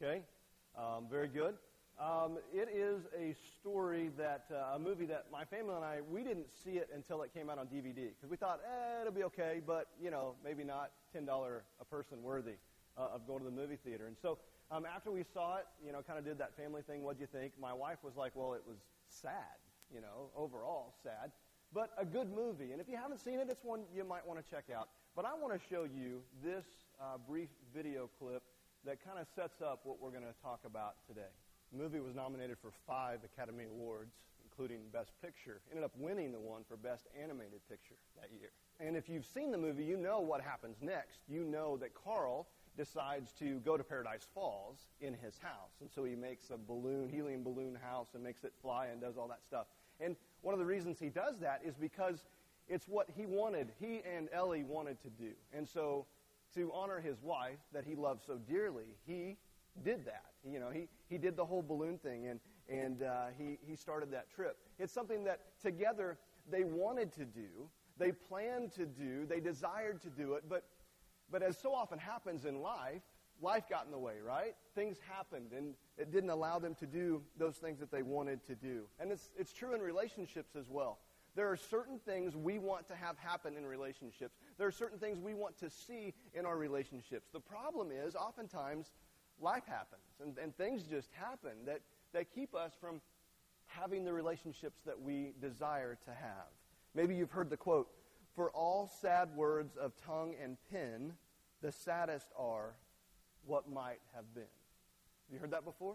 Okay, um, very good. Um, it is a story that uh, a movie that my family and I we didn't see it until it came out on DVD because we thought eh, it'll be okay, but you know maybe not ten dollar a person worthy uh, of going to the movie theater. And so um, after we saw it, you know, kind of did that family thing. What'd you think? My wife was like, well, it was sad, you know, overall sad, but a good movie. And if you haven't seen it, it's one you might want to check out. But I want to show you this uh, brief video clip that kind of sets up what we're going to talk about today. The movie was nominated for five Academy Awards, including Best Picture. Ended up winning the one for Best Animated Picture that year. And if you've seen the movie, you know what happens next. You know that Carl decides to go to Paradise Falls in his house. And so he makes a balloon, helium balloon house, and makes it fly and does all that stuff. And one of the reasons he does that is because it's what he wanted, he and Ellie wanted to do. And so to honor his wife that he loved so dearly, he did that. You know, he, he did the whole balloon thing and, and uh, he, he started that trip. It's something that together they wanted to do, they planned to do, they desired to do it, but, but as so often happens in life, life got in the way, right? Things happened and it didn't allow them to do those things that they wanted to do. And it's, it's true in relationships as well. There are certain things we want to have happen in relationships. There are certain things we want to see in our relationships. The problem is, oftentimes, life happens and, and things just happen that, that keep us from having the relationships that we desire to have. Maybe you've heard the quote For all sad words of tongue and pen, the saddest are what might have been. Have you heard that before?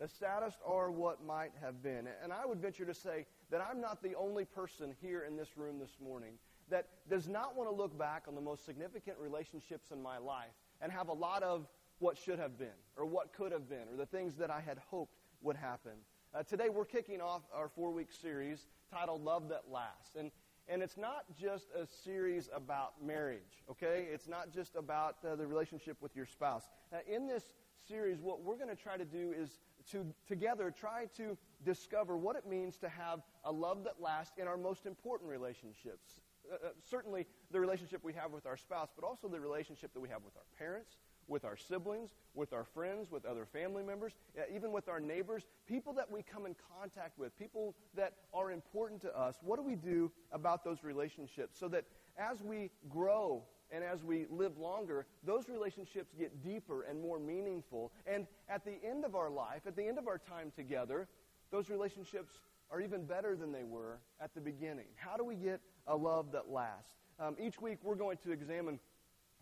The saddest are what might have been. And I would venture to say that I'm not the only person here in this room this morning that does not want to look back on the most significant relationships in my life and have a lot of what should have been or what could have been or the things that I had hoped would happen. Uh, today we're kicking off our four week series titled Love That Lasts. And, and it's not just a series about marriage, okay? It's not just about uh, the relationship with your spouse. Uh, in this series, what we're going to try to do is to together try to discover what it means to have a love that lasts in our most important relationships. Uh, uh, certainly the relationship we have with our spouse, but also the relationship that we have with our parents, with our siblings, with our friends, with other family members, uh, even with our neighbors, people that we come in contact with, people that are important to us. What do we do about those relationships so that as we grow and as we live longer, those relationships get deeper and more meaningful. And at the end of our life, at the end of our time together, those relationships are even better than they were at the beginning. How do we get a love that lasts? Um, each week, we're going to examine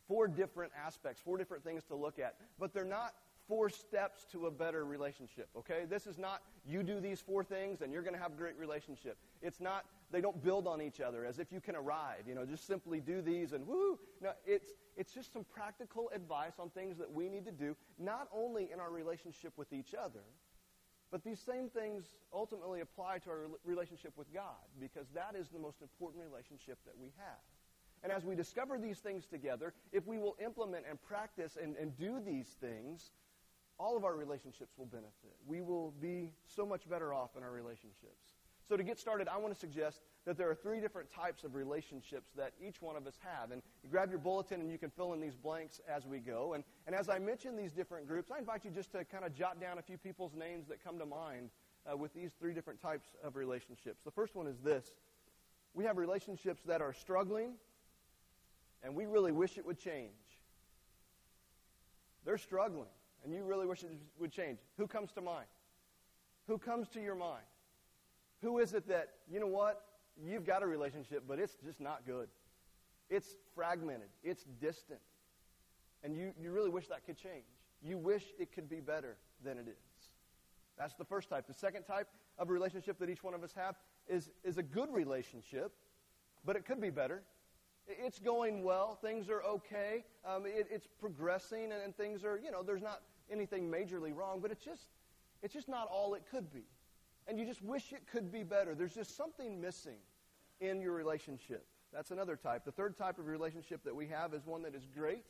four different aspects, four different things to look at, but they're not four steps to a better relationship, okay? This is not you do these four things and you're going to have a great relationship. It's not they don't build on each other as if you can arrive, you know, just simply do these and woo. No, it's it's just some practical advice on things that we need to do not only in our relationship with each other, but these same things ultimately apply to our relationship with God because that is the most important relationship that we have. And as we discover these things together, if we will implement and practice and, and do these things, all of our relationships will benefit. We will be so much better off in our relationships. So to get started, I want to suggest that there are three different types of relationships that each one of us have. And you grab your bulletin and you can fill in these blanks as we go. And, and as I mention these different groups, I invite you just to kind of jot down a few people's names that come to mind uh, with these three different types of relationships. The first one is this. We have relationships that are struggling, and we really wish it would change. They're struggling, and you really wish it would change. Who comes to mind? Who comes to your mind? Who is it that, you know what? You've got a relationship, but it's just not good. It's fragmented. It's distant. And you, you really wish that could change. You wish it could be better than it is. That's the first type. The second type of relationship that each one of us have is, is a good relationship, but it could be better. It's going well. Things are okay. Um, it, it's progressing, and, and things are, you know, there's not anything majorly wrong, but it's just, it's just not all it could be and you just wish it could be better. There's just something missing in your relationship. That's another type. The third type of relationship that we have is one that is great,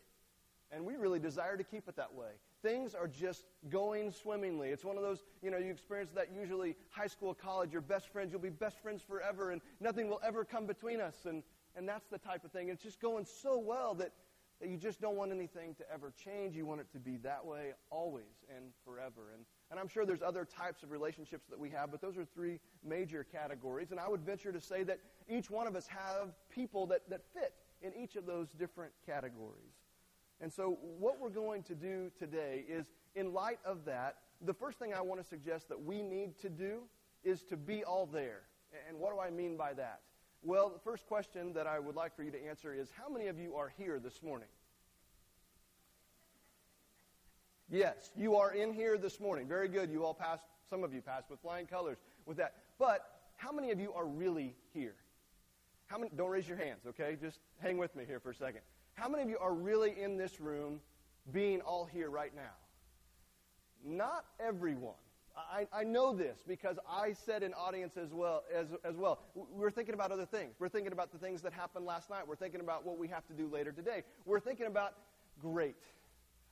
and we really desire to keep it that way. Things are just going swimmingly. It's one of those, you know, you experience that usually high school, college, your best friends, you'll be best friends forever, and nothing will ever come between us. And, and that's the type of thing. It's just going so well that, that you just don't want anything to ever change. You want it to be that way always and forever. And, and I'm sure there's other types of relationships that we have, but those are three major categories. And I would venture to say that each one of us have people that, that fit in each of those different categories. And so, what we're going to do today is, in light of that, the first thing I want to suggest that we need to do is to be all there. And what do I mean by that? Well, the first question that I would like for you to answer is how many of you are here this morning? Yes, you are in here this morning. Very good. You all passed, some of you passed with flying colors with that. But how many of you are really here? How many, don't raise your hands, okay? Just hang with me here for a second. How many of you are really in this room being all here right now? Not everyone. I, I know this because I said in audience as well, as, as well. We're thinking about other things. We're thinking about the things that happened last night. We're thinking about what we have to do later today. We're thinking about, great.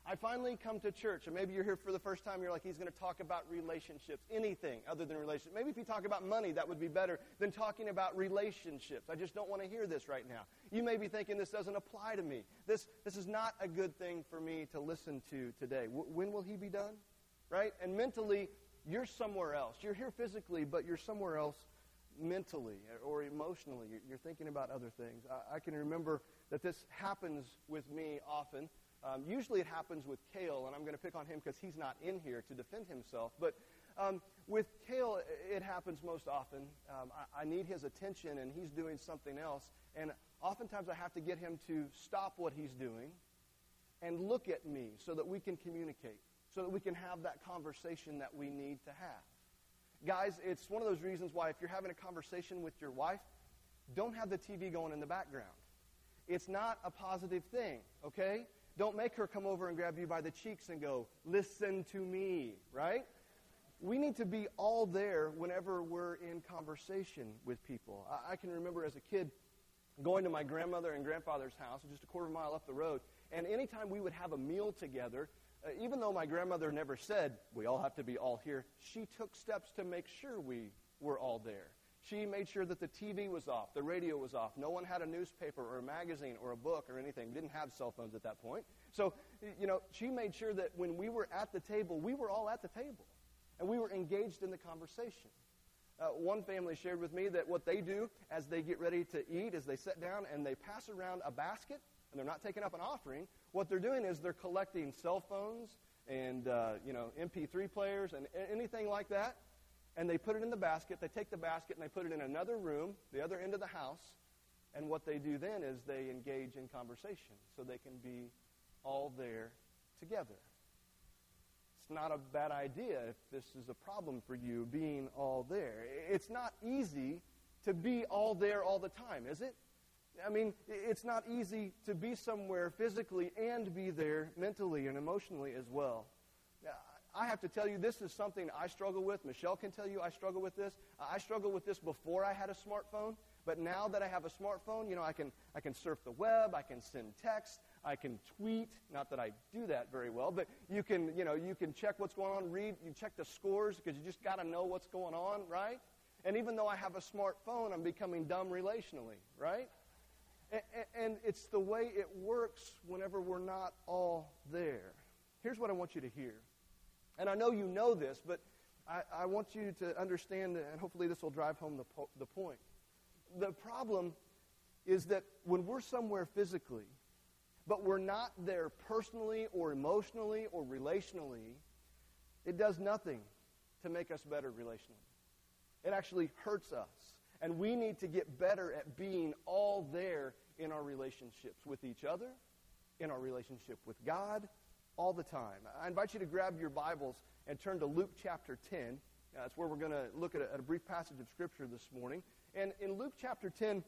I finally come to church, and maybe you're here for the first time. You're like, he's going to talk about relationships, anything other than relationships. Maybe if you talk about money, that would be better than talking about relationships. I just don't want to hear this right now. You may be thinking this doesn't apply to me. This, this is not a good thing for me to listen to today. W- when will he be done? Right? And mentally, you're somewhere else. You're here physically, but you're somewhere else mentally or emotionally. You're thinking about other things. I, can remember that this happens with me often. Um, usually it happens with Kale, and I'm going to pick on him because he's not in here to defend himself. But um, with Kale, it happens most often. Um, I, I, need his attention, and he's doing something else. And oftentimes I have to get him to stop what he's doing and look at me so that we can communicate so that we can have that conversation that we need to have. Guys, it's one of those reasons why if you're having a conversation with your wife, don't have the TV going in the background. It's not a positive thing, okay? Don't make her come over and grab you by the cheeks and go, listen to me, right? We need to be all there whenever we're in conversation with people. I, I can remember as a kid going to my grandmother and grandfather's house, just a quarter mile up the road, and anytime we would have a meal together, uh, even though my grandmother never said, we all have to be all here, she took steps to make sure we were all there. She made sure that the TV was off, the radio was off. No one had a newspaper or a magazine or a book or anything. We didn't have cell phones at that point. So, you know, she made sure that when we were at the table, we were all at the table. And we were engaged in the conversation. Uh, one family shared with me that what they do as they get ready to eat is they sit down and they pass around a basket, and they're not taking up an offering, what they're doing is they're collecting cell phones and uh, you know MP3 players and anything like that, and they put it in the basket. They take the basket and they put it in another room, the other end of the house, and what they do then is they engage in conversation so they can be all there together. It's not a bad idea if this is a problem for you being all there. It's not easy to be all there all the time, is it? I mean, it's not easy to be somewhere physically and be there mentally and emotionally as well. I have to tell you, this is something I struggle with. Michelle can tell you I struggle with this. I struggled with this before I had a smartphone, but now that I have a smartphone, you know, I can, I can surf the web, I can send text, I can tweet. Not that I do that very well, but you can, you know, you can check what's going on, read, you check the scores because you just got to know what's going on, right? And even though I have a smartphone, I'm becoming dumb relationally, right? And it's the way it works whenever we're not all there. Here's what I want you to hear. And I know you know this, but I, I want you to understand, and hopefully this will drive home the, po- the point. The problem is that when we're somewhere physically, but we're not there personally or emotionally or relationally, it does nothing to make us better relationally. It actually hurts us. And we need to get better at being all there in our relationships with each other, in our relationship with God, all the time. I invite you to grab your Bibles and turn to Luke chapter 10. That's where we're going to look at a, at a, brief passage of Scripture this morning. And in Luke chapter 10,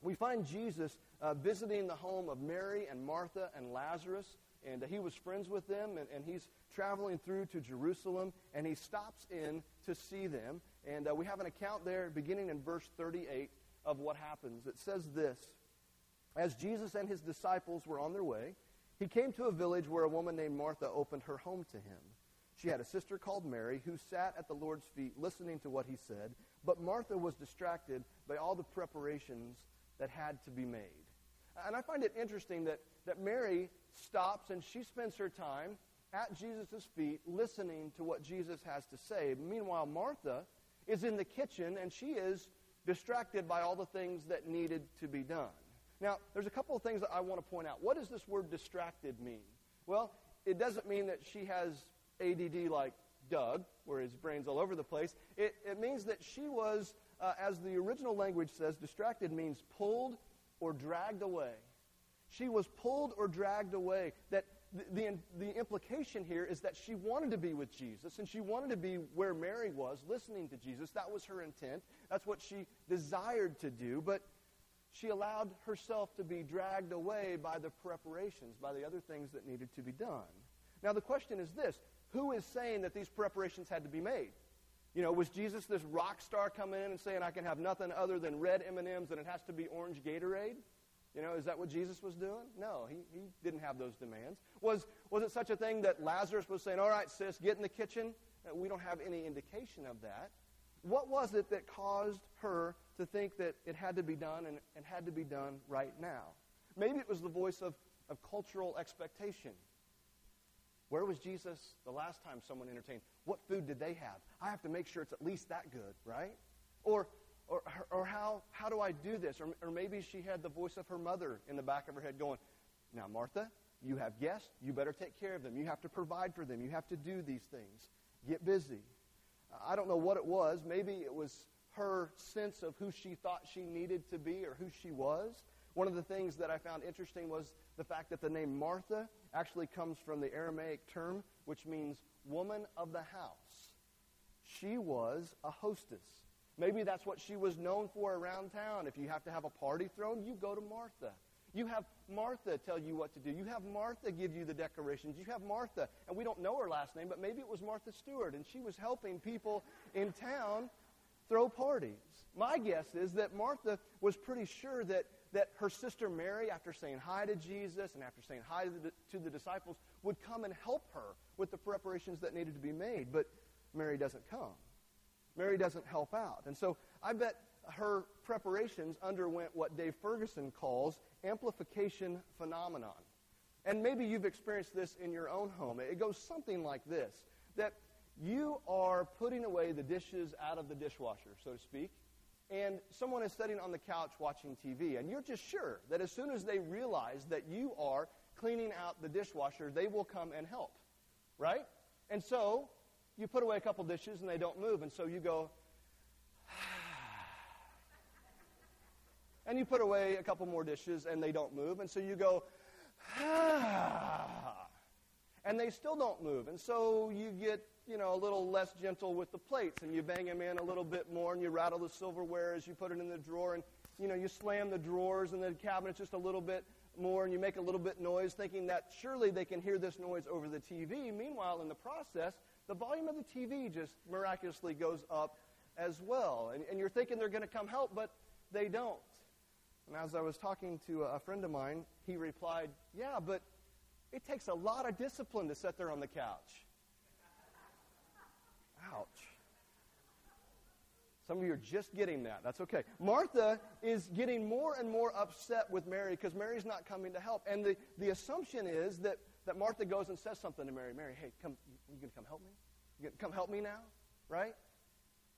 we find Jesus uh, visiting the home of Mary and Martha and Lazarus. And uh, he was friends with them, and, and, he's traveling through to Jerusalem, and he stops in to see them. And uh, we have an account there beginning in verse 38 of what happens. It says this As Jesus and his disciples were on their way, he came to a village where a woman named Martha opened her home to him. She had a sister called Mary who sat at the Lord's feet listening to what he said, but Martha was distracted by all the preparations that had to be made. And I find it interesting that, that Mary stops and she spends her time at Jesus' feet listening to what Jesus has to say. Meanwhile, Martha is in the kitchen and she is distracted by all the things that needed to be done. Now, there's a couple of things that I want to point out. What does this word distracted mean? Well, it doesn't mean that she has ADD like Doug, where his brain's all over the place. It, it means that she was, uh, as the original language says, distracted means pulled or dragged away. She was pulled or dragged away. That the, the, implication here is that she wanted to be with Jesus and she wanted to be where Mary was, listening to Jesus. That was her intent. That's what she desired to do. But she allowed herself to be dragged away by the preparations, by the other things that needed to be done. Now, the question is this who is saying that these preparations had to be made? You know, was Jesus this rock star coming in and saying, I can have nothing other than red M&Ms and it has to be orange Gatorade? You know, is that what Jesus was doing? No, he, he didn't have those demands. Was, was it such a thing that Lazarus was saying, all right, sis, get in the kitchen? Uh, we don't have any indication of that. What was it that caused her to think that it had to be done and, and had to be done right now? Maybe it was the voice of, of cultural expectation. Where was Jesus the last time someone entertained? What food did they have? I have to make sure it's at least that good, right? Or, or, or how, how do I do this? Or, or maybe she had the voice of her mother in the back of her head going, Now, Martha, you have guests. You better take care of them. You have to provide for them. You have to do these things. Get busy. I don't know what it was. Maybe it was her sense of who she thought she needed to be or who she was. One of the things that I found interesting was the fact that the name Martha actually comes from the Aramaic term, which means woman of the house. She was a hostess. Maybe that's what she was known for around town. If you have to have a party thrown, you go to Martha. You have Martha tell you what to do. You have Martha give you the decorations. You have Martha, and we don't know her last name, but maybe it was Martha Stewart, and she was helping people in town throw parties. My guess is that Martha was pretty sure that that her sister Mary, after saying hi to Jesus and after saying hi to the, to the disciples, would come and help her with the preparations that needed to be made. But Mary doesn't come. Mary doesn't help out. And so I bet her preparations underwent what Dave Ferguson calls amplification phenomenon. And maybe you've experienced this in your own home. It goes something like this that you are putting away the dishes out of the dishwasher, so to speak, and someone is sitting on the couch watching TV, and you're just sure that as soon as they realize that you are cleaning out the dishwasher, they will come and help, right? And so you put away a couple dishes and they don't move, and so you go, and you put away a couple more dishes and they don't move, and so you go, and they still don't move, and so you get you know, a little less gentle with the plates and you bang them in a little bit more and you rattle the silverware as you put it in the drawer and, you know, you slam the drawers and the cabinets just a little bit more and you make a little bit noise thinking that surely they can hear this noise over the TV. Meanwhile, in the process, the volume of the TV just miraculously goes up as well. And, and you're thinking they're going to come help, but they don't. And as I was talking to a friend of mine, he replied, Yeah, but it takes a lot of discipline to sit there on the couch. Ouch. Some of you are just getting that. That's okay. Martha is getting more and more upset with Mary because Mary's not coming to help. And the, the assumption is that, that Martha goes and says something to Mary. Mary, hey, come, you going to come help me? You going to come help me now? Right?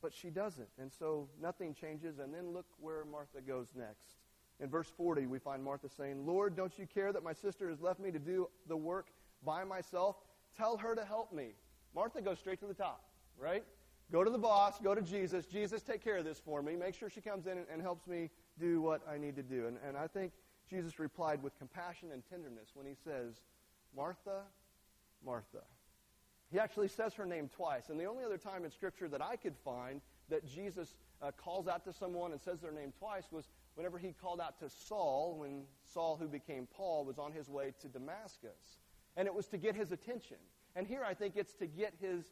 But she doesn't. And so nothing changes. And then look where Martha goes next. In verse 40, we find Martha saying, Lord, don't you care that my sister has left me to do the work by myself? Tell her to help me. Martha goes straight to the top right? Go to the boss, go to Jesus. Jesus, take care of this for me. Make sure she comes in and, and helps me do what I need to do. And, and I think Jesus replied with compassion and tenderness when he says, Martha, Martha. He actually says her name twice. And the only other time in Scripture that I could find that Jesus uh, calls out to someone and says their name twice was whenever he called out to Saul, when Saul, who became Paul, was on his way to Damascus. And it was to get his attention. And here I think it's to get his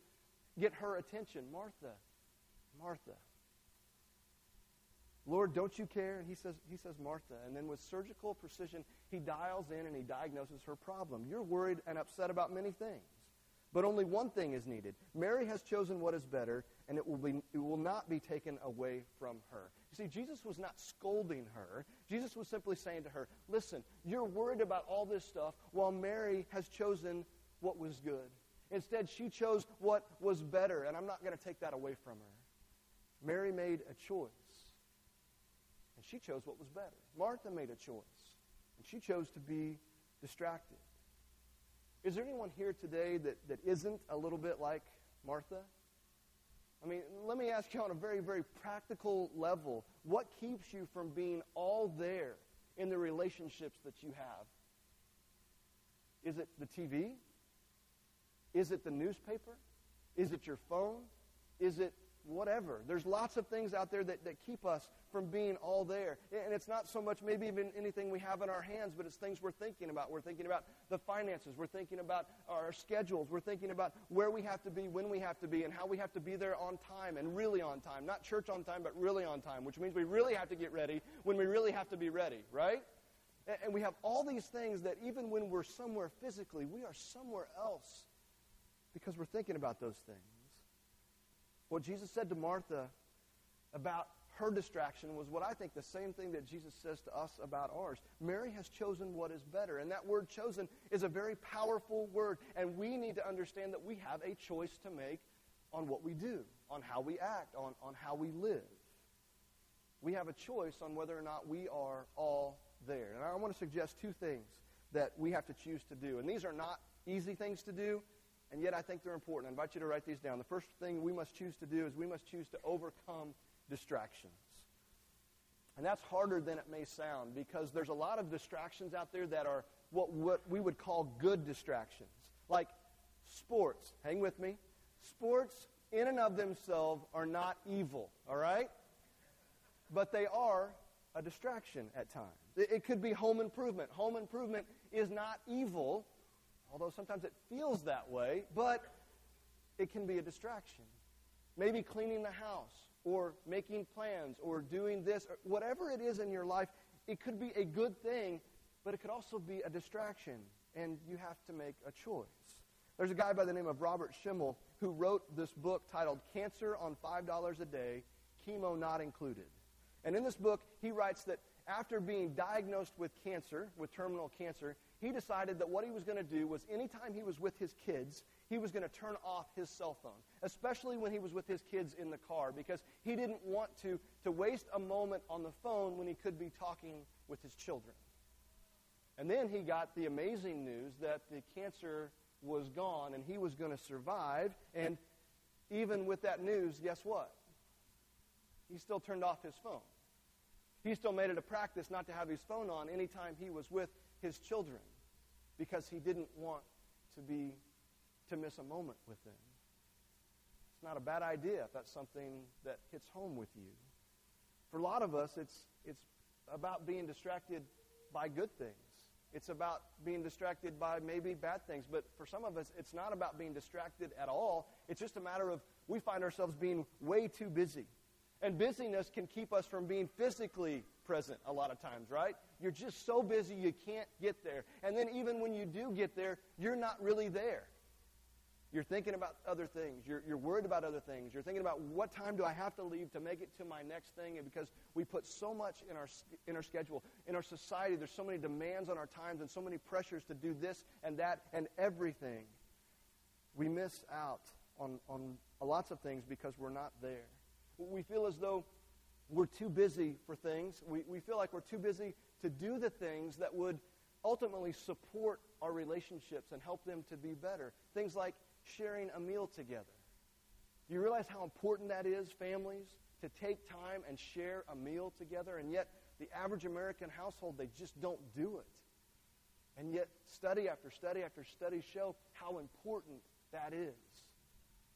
get her attention. Martha, Martha. Lord, don't you care? And he says, he says, Martha. And then with surgical precision, he dials in and he diagnoses her problem. You're worried and upset about many things. But only one thing is needed. Mary has chosen what is better, and it will, be, it will not be taken away from her. You see, Jesus was not scolding her. Jesus was simply saying to her, Listen, you're worried about all this stuff while Mary has chosen what was good. Instead, she chose what was better, and I'm not going to take that away from her. Mary made a choice, and she chose what was better. Martha made a choice, and she chose to be distracted. Is there anyone here today that, that isn't a little bit like Martha? I mean, let me ask you on a very, very practical level what keeps you from being all there in the relationships that you have? Is it the TV? Is it the newspaper? Is it your phone? Is it whatever? There's lots of things out there that, that keep us from being all there. And it's not so much maybe even anything we have in our hands, but it's things we're thinking about. We're thinking about the finances. We're thinking about our schedules. We're thinking about where we have to be, when we have to be, and how we have to be there on time and really on time. Not church on time, but really on time, which means we really have to get ready when we really have to be ready, right? And we have all these things that even when we're somewhere physically, we are somewhere else because we're thinking about those things. What Jesus said to Martha about her distraction was what I think the same thing that Jesus says to us about ours. Mary has chosen what is better. And that word chosen is a very powerful word. And we need to understand that we have a choice to make on what we do, on how we act, on, on how we live. We have a choice on whether or not we are all there. And I want to suggest two things that we have to choose to do. And these are not easy things to do and yet I think they're important. I invite you to write these down. The first thing we must choose to do is we must choose to overcome distractions. And that's harder than it may sound because there's a lot of distractions out there that are what, what we would call good distractions. Like sports. Hang with me. Sports, in and of themselves, are not evil, all right? But they are a distraction at times. It, it could be home improvement. Home improvement is not evil, although sometimes it feels that way, but it can be a distraction. Maybe cleaning the house or making plans or doing this, or whatever it is in your life, it could be a good thing, but it could also be a distraction, and you have to make a choice. There's a guy by the name of Robert Schimmel who wrote this book titled Cancer on $5 a Day, Chemo Not Included. And in this book, he writes that after being diagnosed with cancer, with terminal cancer, he decided that what he was going to do was anytime he was with his kids, he was going to turn off his cell phone, especially when he was with his kids in the car, because he didn't want to, to waste a moment on the phone when he could be talking with his children. And then he got the amazing news that the cancer was gone and he was going to survive. And even with that news, guess what? He still turned off his phone. He still made it a practice not to have his phone on anytime he was with his children because he didn't want to be to miss a moment with them. It's not a bad idea if that's something that hits home with you. For a lot of us, it's, it's about being distracted by good things. It's about being distracted by maybe bad things. But for some of us, it's not about being distracted at all. It's just a matter of we find ourselves being way too busy. And busyness can keep us from being physically present a lot of times, right? You're just so busy you can't get there. And then even when you do get there, you're not really there. You're thinking about other things. You're, you're worried about other things. You're thinking about what time do I have to leave to make it to my next thing? And because we put so much in our, in our schedule, in our society, there's so many demands on our times and so many pressures to do this and that and everything. We miss out on, on lots of things because we're not there. We feel as though we're too busy for things. We, we feel like we're too busy to do the things that would ultimately support our relationships and help them to be better. Things like sharing a meal together. Do you realize how important that is, families, to take time and share a meal together? And yet, the average American household, they just don't do it. And yet, study after study after study show how important that is.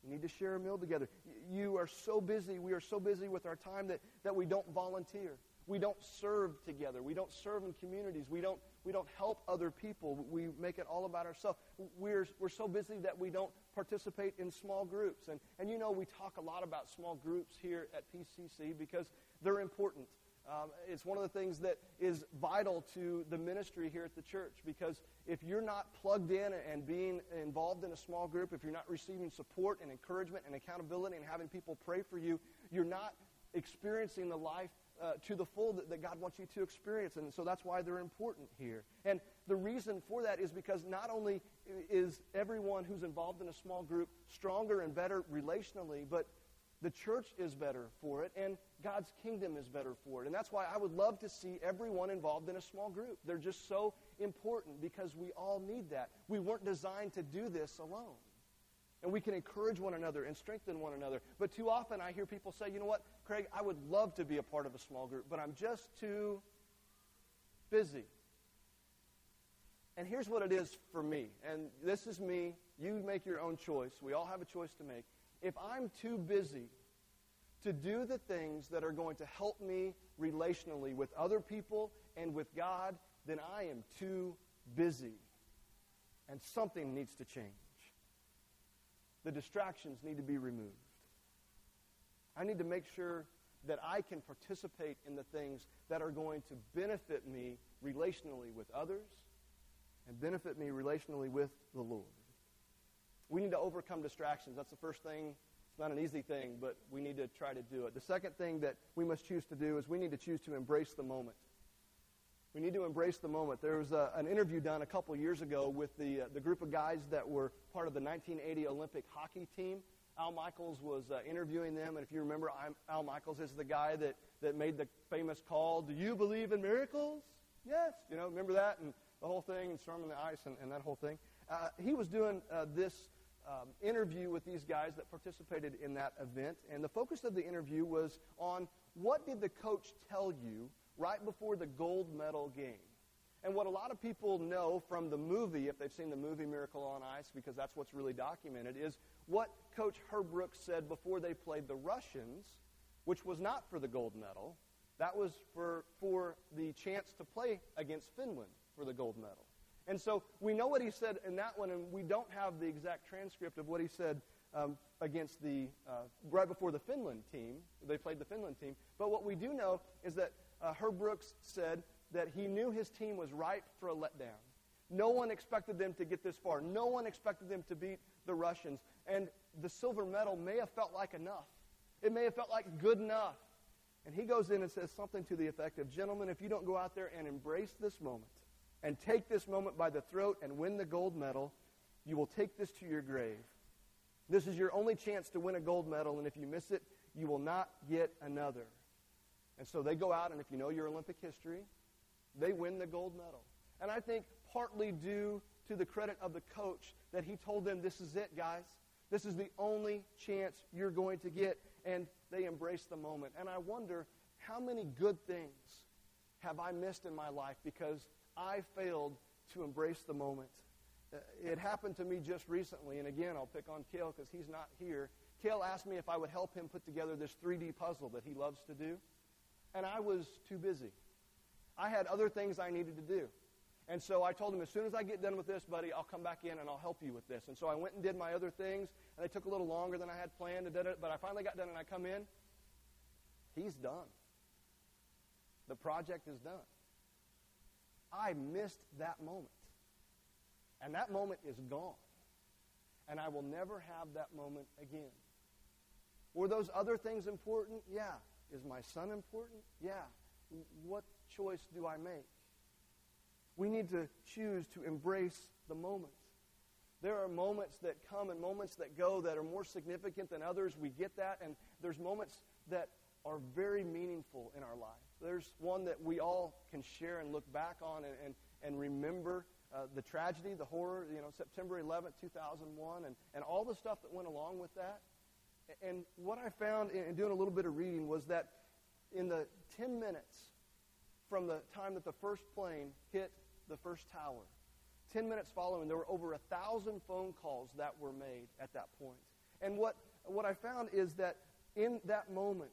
You need to share a meal together. You are so busy. We are so busy with our time that, that we don't volunteer. We don't serve together. We don't serve in communities. We don't, we don't help other people. We make it all about ourselves. We're, we're so busy that we don't participate in small groups. And, and you know, we talk a lot about small groups here at PCC because they're important. Um, it's one of the things that is vital to the ministry here at the church because if you're not plugged in and being involved in a small group, if you're not receiving support and encouragement and accountability and having people pray for you, you're not experiencing the life uh, to the full that, that, God wants you to experience. And so that's why they're important here. And the reason for that is because not only is everyone who's involved in a small group stronger and better relationally, but the church is better for it, and God's kingdom is better for it. And that's why I would love to see everyone involved in a small group. They're just so important because we all need that. We weren't designed to do this alone. And we can encourage one another and strengthen one another. But too often I hear people say, you know what, Craig, I would love to be a part of a small group, but I'm just too busy. And here's what it is for me. And this is me. You make your own choice. We all have a choice to make. If I'm too busy to do the things that are going to help me relationally with other people and with God, then I am too busy. And something needs to change. The distractions need to be removed. I need to make sure that I can participate in the things that are going to benefit me relationally with others and benefit me relationally with the Lord. We need to overcome distractions. That's the first thing. It's not an easy thing, but we need to try to do it. The second thing that we must choose to do is we need to choose to embrace the moment. We need to embrace the moment. There was a, an interview done a couple years ago with the, uh, the group of guys that were part of the 1980 Olympic hockey team. Al Michaels was uh, interviewing them, and if you remember, I'm, Al Michaels is the guy that, that made the famous call, Do you believe in miracles? Yes. You know, remember that? And the whole thing, and storming the ice, and, and that whole thing. Uh, he was doing uh, this um, interview with these guys that participated in that event, and the focus of the interview was on what did the coach tell you right before the gold medal game. And what a lot of people know from the movie, if they've seen the movie Miracle on Ice, because that's what's really documented, is what Coach Herb said before they played the Russians, which was not for the gold medal. That was for, for the chance to play against Finland for the gold medal. And so we know what he said in that one, and we don't have the exact transcript of what he said um, against the, uh, right before the Finland team. They played the Finland team. But what we do know is that uh, Herb Brooks said that he knew his team was ripe for a letdown. No one expected them to get this far. No one expected them to beat the Russians. And the silver medal may have felt like enough. It may have felt like good enough. And he goes in and says something to the effect of, Gentlemen, if you don't go out there and embrace this moment and take this moment by the throat and win the gold medal, you will take this to your grave. This is your only chance to win a gold medal, and if you miss it, you will not get another. And so they go out, and if you know your Olympic history, they win the gold medal. And I think partly due to the credit of the coach that he told them, this is it, guys. This is the only chance you're going to get. And they embrace the moment. And I wonder how many good things have I missed in my life because I failed to embrace the moment. Uh, it happened to me just recently, and again, I'll pick on Kale because he's not here. Kale asked me if I would help him put together this 3D puzzle that he loves to do and I was too busy. I had other things I needed to do. And so I told him, as soon as I get done with this, buddy, I'll come back in and I'll help you with this. And so I went and did my other things, and they took a little longer than I had planned but I finally got done and I come in. He's done. The project is done. I missed that moment. And that moment is gone. And I will never have that moment again. Were those other things important? Yeah. Is my son important? Yeah. What choice do I make? We need to choose to embrace the moments. There are moments that come and moments that go that are more significant than others. We get that. And there's moments that are very meaningful in our life. There's one that we all can share and look back on and, and, and remember uh, the tragedy, the horror, you know, September 11th, 2001, and, and all the stuff that went along with that. And what I found in doing a little bit of reading was that in the 10 minutes from the time that the first plane hit the first tower, 10 minutes following, there were over a thousand phone calls that were made at that point. And what, what I found is that in that moment,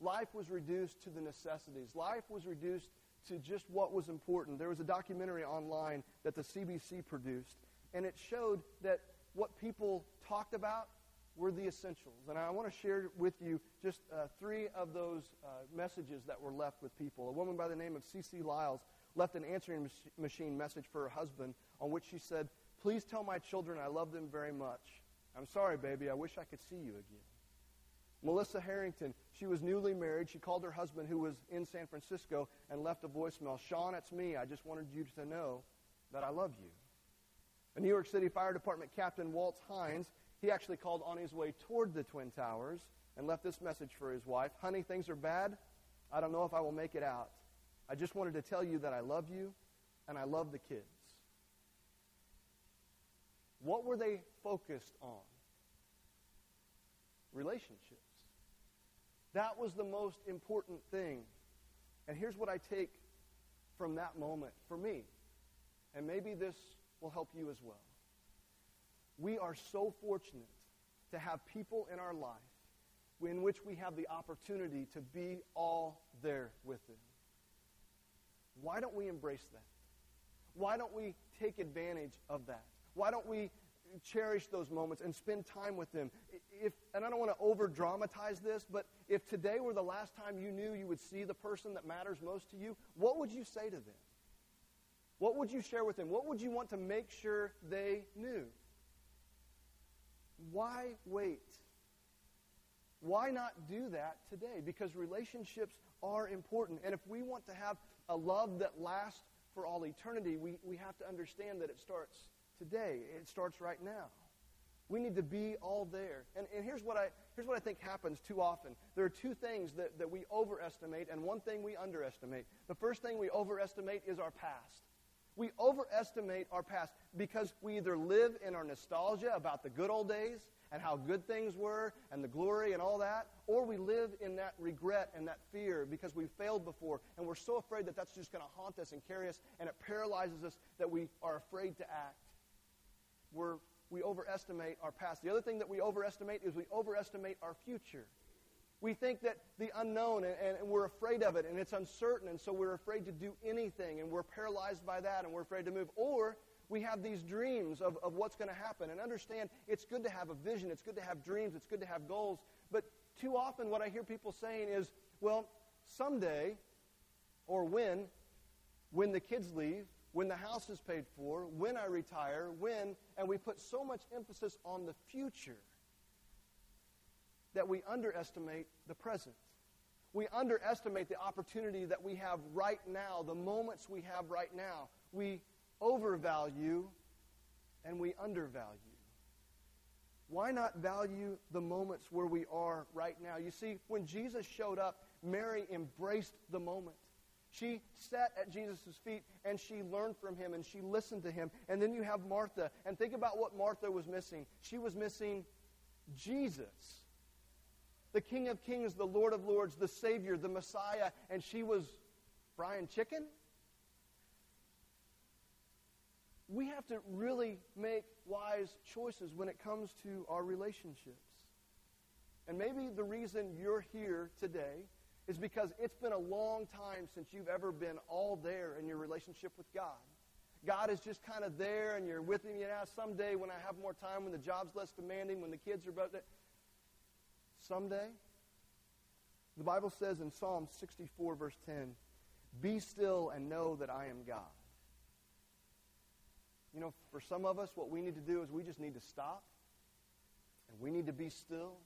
life was reduced to the necessities. Life was reduced to just what was important. There was a documentary online that the CBC produced, and it showed that what people talked about We're the essentials. And I want to share with you just uh, three of those uh, messages that were left with people. A woman by the name of C.C. Lyles left an answering mach- machine message for her husband on which she said, Please tell my children I love them very much. I'm sorry, baby. I wish I could see you again. Melissa Harrington, she was newly married. She called her husband, who was in San Francisco, and left a voicemail. Sean, it's me. I just wanted you to know that I love you. A New York City Fire Department Captain Walt Hynes, he actually called on his way toward the Twin Towers and left this message for his wife Honey, things are bad. I don't know if I will make it out. I just wanted to tell you that I love you and I love the kids. What were they focused on? Relationships. That was the most important thing. And here's what I take from that moment for me. And maybe this will help you as well. We are so fortunate to have people in our life in which we have the opportunity to be all there with them. Why don't we embrace that? Why don't we take advantage of that? Why don't we cherish those moments and spend time with them? If, and I don't want to over dramatize this, but if today were the last time you knew you would see the person that matters most to you, what would you say to them? What would you share with them? What would you want to make sure they knew? Why wait? Why not do that today? Because relationships are important. And if we want to have a love that lasts for all eternity, we, we have to understand that it starts today. It starts right now. We need to be all there. And, and here's, what I, here's what I think happens too often. There are two things that, that we overestimate and one thing we underestimate. The first thing we overestimate is our past. We overestimate our past because we either live in our nostalgia about the good old days and how good things were and the glory and all that, or we live in that regret and that fear because we failed before and we're so afraid that that's just going to haunt us and carry us and it paralyzes us that we are afraid to act. We're, we overestimate our past. The other thing that we overestimate is we overestimate our future. We think that the unknown, and, and, we're afraid of it, and it's uncertain, and so we're afraid to do anything, and we're paralyzed by that, and we're afraid to move. Or we have these dreams of, of what's going to happen. And understand, it's good to have a vision, it's good to have dreams, it's good to have goals. But too often, what I hear people saying is, well, someday, or when, when the kids leave, when the house is paid for, when I retire, when, and we put so much emphasis on the future that we underestimate the present. We underestimate the opportunity that we have right now, the moments we have right now. We overvalue and we undervalue. Why not value the moments where we are right now? You see, when Jesus showed up, Mary embraced the moment. She sat at Jesus' feet and she learned from him and she listened to him. And then you have Martha. And think about what Martha was missing. She was missing Jesus, the King of Kings, the Lord of Lords, the Savior, the Messiah. And she was frying chicken? we have to really make wise choices when it comes to our relationships. And maybe the reason you're here today is because it's been a long time since you've ever been all there in your relationship with God. God is just kind of there and you're with him. You know, someday when I have more time, when the job's less demanding, when the kids are about that, someday. The Bible says in Psalm 64, verse 10, Be still and know that I am God. You know, for some of us, what we need to do is we just need to stop and we need to be still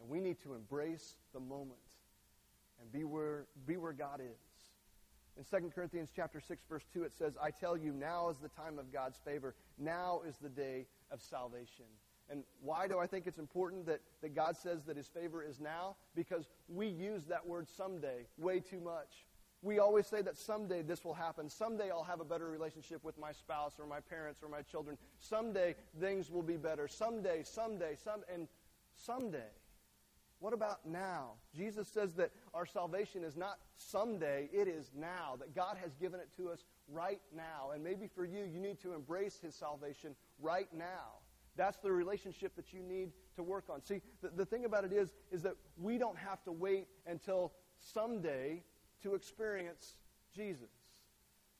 and we need to embrace the moment and be where, be where God is. In 2 Corinthians chapter 6, verse 2, it says, I tell you, now is the time of God's favor. Now is the day of salvation. And why do I think it's important that, that God says that his favor is now? Because we use that word someday way too much. We always say that someday this will happen. Someday I'll have a better relationship with my spouse or my parents or my children. Someday things will be better. Someday, someday, some and someday. What about now? Jesus says that our salvation is not someday, it is now. That God has given it to us right now. And maybe for you, you need to embrace his salvation right now. That's the relationship that you need to work on. See, the, the thing about it is, is that we don't have to wait until someday to experience Jesus.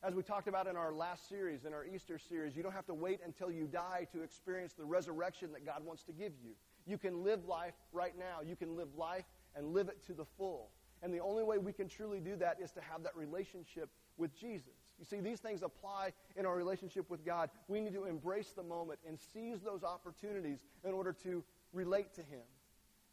As we talked about in our last series, in our Easter series, you don't have to wait until you die to experience the resurrection that God wants to give you. You can live life right now. You can live life and live it to the full. And the only way we can truly do that is to have that relationship with Jesus. You see, these things apply in our relationship with God. We need to embrace the moment and seize those opportunities in order to relate to Him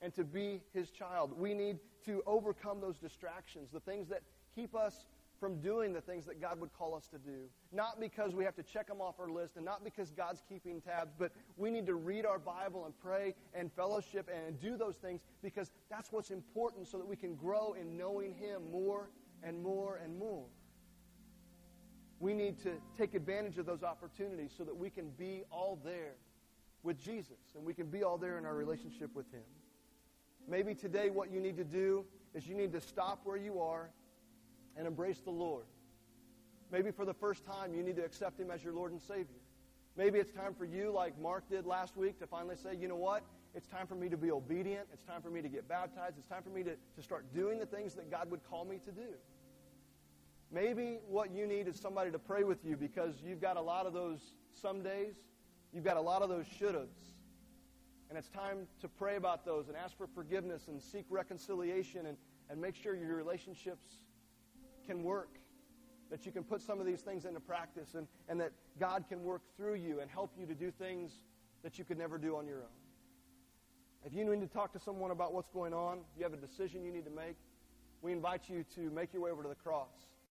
and to be His child. We need to overcome those distractions, the things that keep us from doing the things that God would call us to do. Not because we have to check them off our list and not because God's keeping tabs, but we need to read our Bible and pray and fellowship and do those things because that's what's important so that we can grow in knowing Him more and more and more. We need to take advantage of those opportunities so that we can be all there with Jesus and we can be all there in our relationship with Him. Maybe today what you need to do is you need to stop where you are and embrace the Lord. Maybe for the first time, you need to accept Him as your Lord and Savior. Maybe it's time for you, like Mark did last week, to finally say, you know what? It's time for me to be obedient. It's time for me to get baptized. It's time for me to, to start doing the things that God would call me to do. Maybe what you need is somebody to pray with you because you've got a lot of those some days. You've got a lot of those should haves. And it's time to pray about those and ask for forgiveness and seek reconciliation and, and make sure your relationships can work, that you can put some of these things into practice, and, and that God can work through you and help you to do things that you could never do on your own. If you need to talk to someone about what's going on, you have a decision you need to make, we invite you to make your way over to the cross.